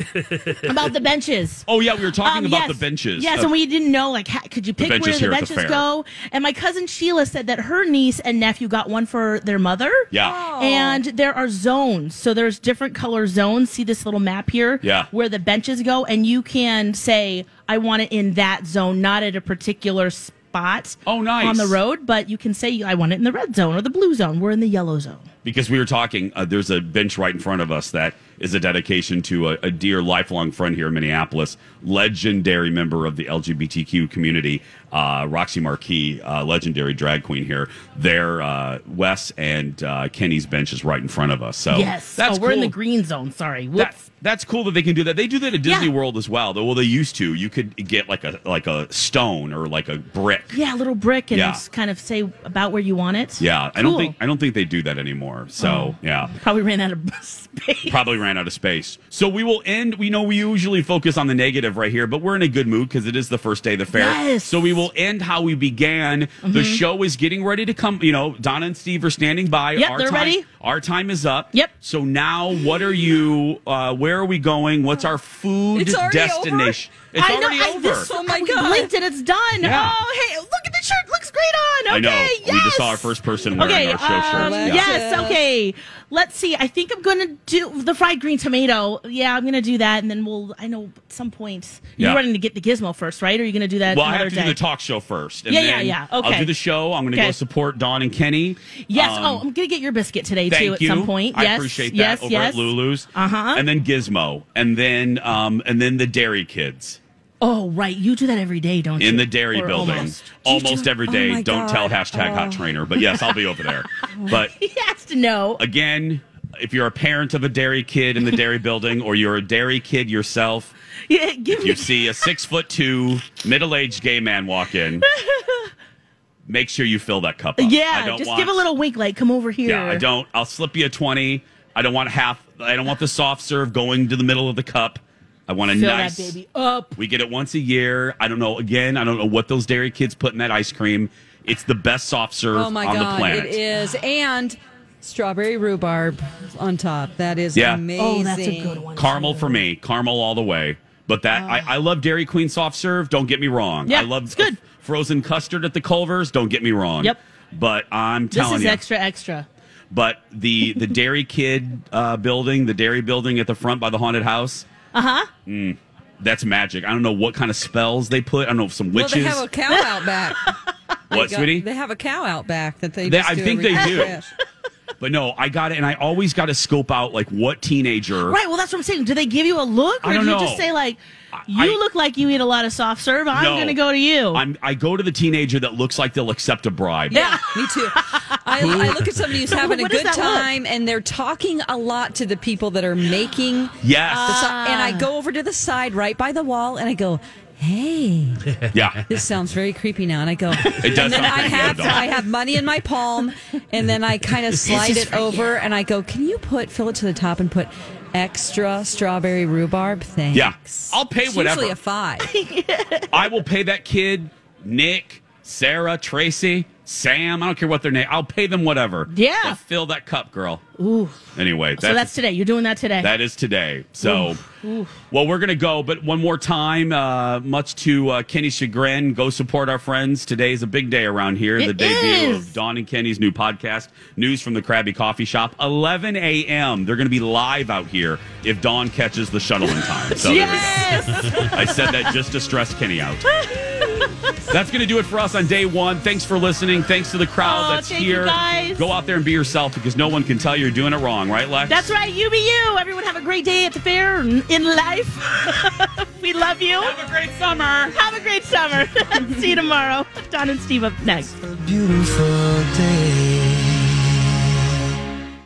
Speaker 4: about the benches.
Speaker 1: Oh, yeah. We were talking
Speaker 4: Um,
Speaker 1: about
Speaker 4: yes.
Speaker 1: the benches.
Speaker 4: Yes,
Speaker 1: Uh,
Speaker 4: and we didn't know like ha- could you pick
Speaker 1: benches
Speaker 4: where
Speaker 1: here
Speaker 4: the
Speaker 1: at the
Speaker 4: benches
Speaker 1: fair.
Speaker 4: go? And my cousin Sheila said that her niece and nephew got one for their mother.
Speaker 1: Yeah.
Speaker 4: And there are zones. So there's different color zones. See this little map here?
Speaker 1: Yeah.
Speaker 4: Where the benches go and you can say I want it in that zone, not at a particular spot.
Speaker 1: Oh, nice.
Speaker 4: On the road, but you can say I want it in the red zone or the blue zone. We're in the yellow zone.
Speaker 1: Because we were talking, uh, there's a bench right in front of us that is a dedication to a, a dear lifelong friend here in Minneapolis, legendary member of the LGBTQ community, uh, Roxy Marquis, uh, legendary drag queen here. There, uh, Wes and uh, Kenny's bench is right in front of us. So
Speaker 4: yes.
Speaker 1: that's
Speaker 4: oh, we're in
Speaker 1: cool.
Speaker 4: the green zone. Sorry.
Speaker 1: That,
Speaker 4: Whoops.
Speaker 1: that's cool that they can do that. They do that at Disney
Speaker 4: Yeah.
Speaker 1: World as well. Though, well, they used to. You could get like a like a stone or like a brick.
Speaker 4: yeah, a little brick and
Speaker 1: Yeah.
Speaker 4: s- kind of say about where you want it.
Speaker 1: Yeah, I don't think I don't think they do that anymore. So
Speaker 4: Oh.
Speaker 1: yeah.
Speaker 4: Probably ran out of space.
Speaker 1: probably ran out of space. So we will end. We know we usually focus on the negative right here, but we're in a good mood because it is the first day of the fair.
Speaker 4: Yes.
Speaker 1: So we will end how we began. The
Speaker 4: Mhm.
Speaker 1: show is getting ready to come. You know, Donna and Steve are standing by.
Speaker 4: Yep,
Speaker 1: our
Speaker 4: they're
Speaker 1: time,
Speaker 4: ready.
Speaker 1: Our time is up.
Speaker 4: Yep.
Speaker 1: So now, what are you? Uh, where are we going? What's our food destination? It's
Speaker 4: I know,
Speaker 1: already
Speaker 4: I,
Speaker 1: over.
Speaker 4: This,
Speaker 2: Oh my
Speaker 4: we
Speaker 2: God.
Speaker 4: blinked and it's done.
Speaker 1: Yeah.
Speaker 4: Oh, hey, look at the shirt. Looks great on. Okay,
Speaker 1: I know.
Speaker 4: Yes.
Speaker 1: We just saw our first person wearing
Speaker 4: Okay,
Speaker 1: our show shirt.
Speaker 4: um,
Speaker 1: Yeah.
Speaker 4: yes, okay. Let's see. I think I'm going to do the fried green tomato. Yeah, I'm going to do that, and then we'll. I know at some point you're running to get the gizmo first, right? Or are you going to do that
Speaker 1: Well, I have to
Speaker 4: day?
Speaker 1: do the talk show first. And
Speaker 4: Yeah, yeah,
Speaker 1: then
Speaker 4: yeah.
Speaker 1: I'll do the show. I'm going to
Speaker 4: Okay.
Speaker 1: go support Dawn and Kenny.
Speaker 4: yes.
Speaker 1: Um,
Speaker 4: oh, I'm going to get your biscuit today
Speaker 1: Thank
Speaker 4: too at
Speaker 1: you.
Speaker 4: some point.
Speaker 1: I
Speaker 4: yes,
Speaker 1: appreciate that
Speaker 4: yes,
Speaker 1: over
Speaker 4: yes.
Speaker 1: at Lulu's.
Speaker 4: Uh-huh.
Speaker 1: And then Gizmo, and then um, and then the Dairy Kids
Speaker 4: Oh, right. You do that every day, don't you?
Speaker 1: in the Dairy
Speaker 4: Or
Speaker 1: Building,
Speaker 4: almost.
Speaker 1: almost, every
Speaker 2: Oh
Speaker 1: Don't tell hashtag
Speaker 2: Oh.
Speaker 1: Hot Trainer, but yes, I'll be over there. But
Speaker 4: He has to know.
Speaker 1: again, if you're a parent of a Dairy Kid in the Dairy Building, or you're a Dairy Kid yourself,
Speaker 4: Yeah,
Speaker 1: if you see a six foot two middle aged gay man walk in. Make sure you fill that cup up. I
Speaker 4: Yeah, just
Speaker 1: want,
Speaker 4: give a little wink, like come over here.
Speaker 1: Yeah, I don't. I'll slip you a twenty. I don't want half. I don't want the soft serve going to the middle of the cup. I want a
Speaker 4: Fill
Speaker 1: nice.
Speaker 4: that baby up.
Speaker 1: We get it once a year. I don't know. Again, I don't know what those dairy kids put in that ice cream. It's the best soft serve
Speaker 2: Oh my
Speaker 1: on
Speaker 2: god,
Speaker 1: the planet.
Speaker 2: it is. And strawberry rhubarb on top. That is
Speaker 1: Yeah.
Speaker 2: amazing.
Speaker 4: Oh, that's a good one.
Speaker 1: Caramel for me. Caramel all the way. But that I, I love Dairy Queen soft serve. Don't get me wrong.
Speaker 4: Yeah,
Speaker 1: I love
Speaker 4: it's good.
Speaker 1: frozen custard at the Culvers. Don't get me wrong.
Speaker 4: Yep.
Speaker 1: But I'm
Speaker 4: This
Speaker 1: telling
Speaker 4: is
Speaker 1: you,
Speaker 4: extra, extra.
Speaker 1: but the the Dairy Kid uh, building, the Dairy building at the front by the haunted house.
Speaker 4: Uh huh.
Speaker 1: That's magic. I don't know what kind of spells they put. I don't know if some
Speaker 2: Well, they have a cow out back.
Speaker 1: what,
Speaker 2: They got-
Speaker 1: sweetie?
Speaker 2: They have a cow out back that they.
Speaker 1: They-
Speaker 2: just
Speaker 1: I
Speaker 2: do
Speaker 1: think they do.
Speaker 2: fish.
Speaker 1: But no, I got it, and I always got to scope out like what teenager.
Speaker 4: Right. Well, that's what I'm saying. Do they give you a look, or
Speaker 1: I don't
Speaker 4: do you
Speaker 1: know.
Speaker 4: just say like, "You
Speaker 1: I-
Speaker 4: look like you eat a lot of soft serve. I'm
Speaker 1: No.
Speaker 4: going to go to you."
Speaker 1: I'm, I go to the teenager that looks like they'll accept a bribe.
Speaker 2: Yeah, me too. I, I look at somebody who's having a good
Speaker 4: that look?
Speaker 2: time and they're talking a lot to the people that are making
Speaker 1: Yes.
Speaker 2: the so- and I go over to the side right by the wall and I go, "Hey,
Speaker 1: yeah.
Speaker 2: this sounds very creepy now." And I go,
Speaker 1: It does
Speaker 2: and then I have. I have money in my palm, and then I kind of slide it over
Speaker 4: you.
Speaker 2: and I go, "Can you put fill it to the top and put extra strawberry rhubarb?" Thanks.
Speaker 1: Yeah. I'll pay
Speaker 2: It's
Speaker 1: whatever.
Speaker 2: Usually a five.
Speaker 1: I will pay that kid, Nick, Sarah, Tracy, Sam. I don't care what their name. I'll pay them whatever.
Speaker 4: Yeah.
Speaker 1: But fill that cup, girl.
Speaker 4: Ooh.
Speaker 1: Anyway,
Speaker 4: So that's today. You're doing that today.
Speaker 1: That is today. So, well, we're going to go, but one more time, uh, much to uh, Kenny's chagrin, go support our friends. Today is a big day around here. the debut
Speaker 4: is.
Speaker 1: of Dawn and Kenny's new podcast, News from the Krabby Coffee Shop. 11 a.m. They're going to be live out here if Dawn catches the shuttle in time. So there we go.
Speaker 4: yes.
Speaker 1: I said that just to stress Kenny out. That's going to do it for us on day one. Thanks for listening. Thanks to the crowd
Speaker 4: Oh,
Speaker 1: that's
Speaker 4: thank you,
Speaker 1: here.
Speaker 4: guys.
Speaker 1: Go out there and be yourself because no one can tell you're doing it wrong, right, Lex?
Speaker 4: That's right. You be you. Everyone have a great day at the fair in life. we love you.
Speaker 1: Have a great summer.
Speaker 4: Have a great summer. See you tomorrow. Don and Steve up next.
Speaker 11: beautiful day.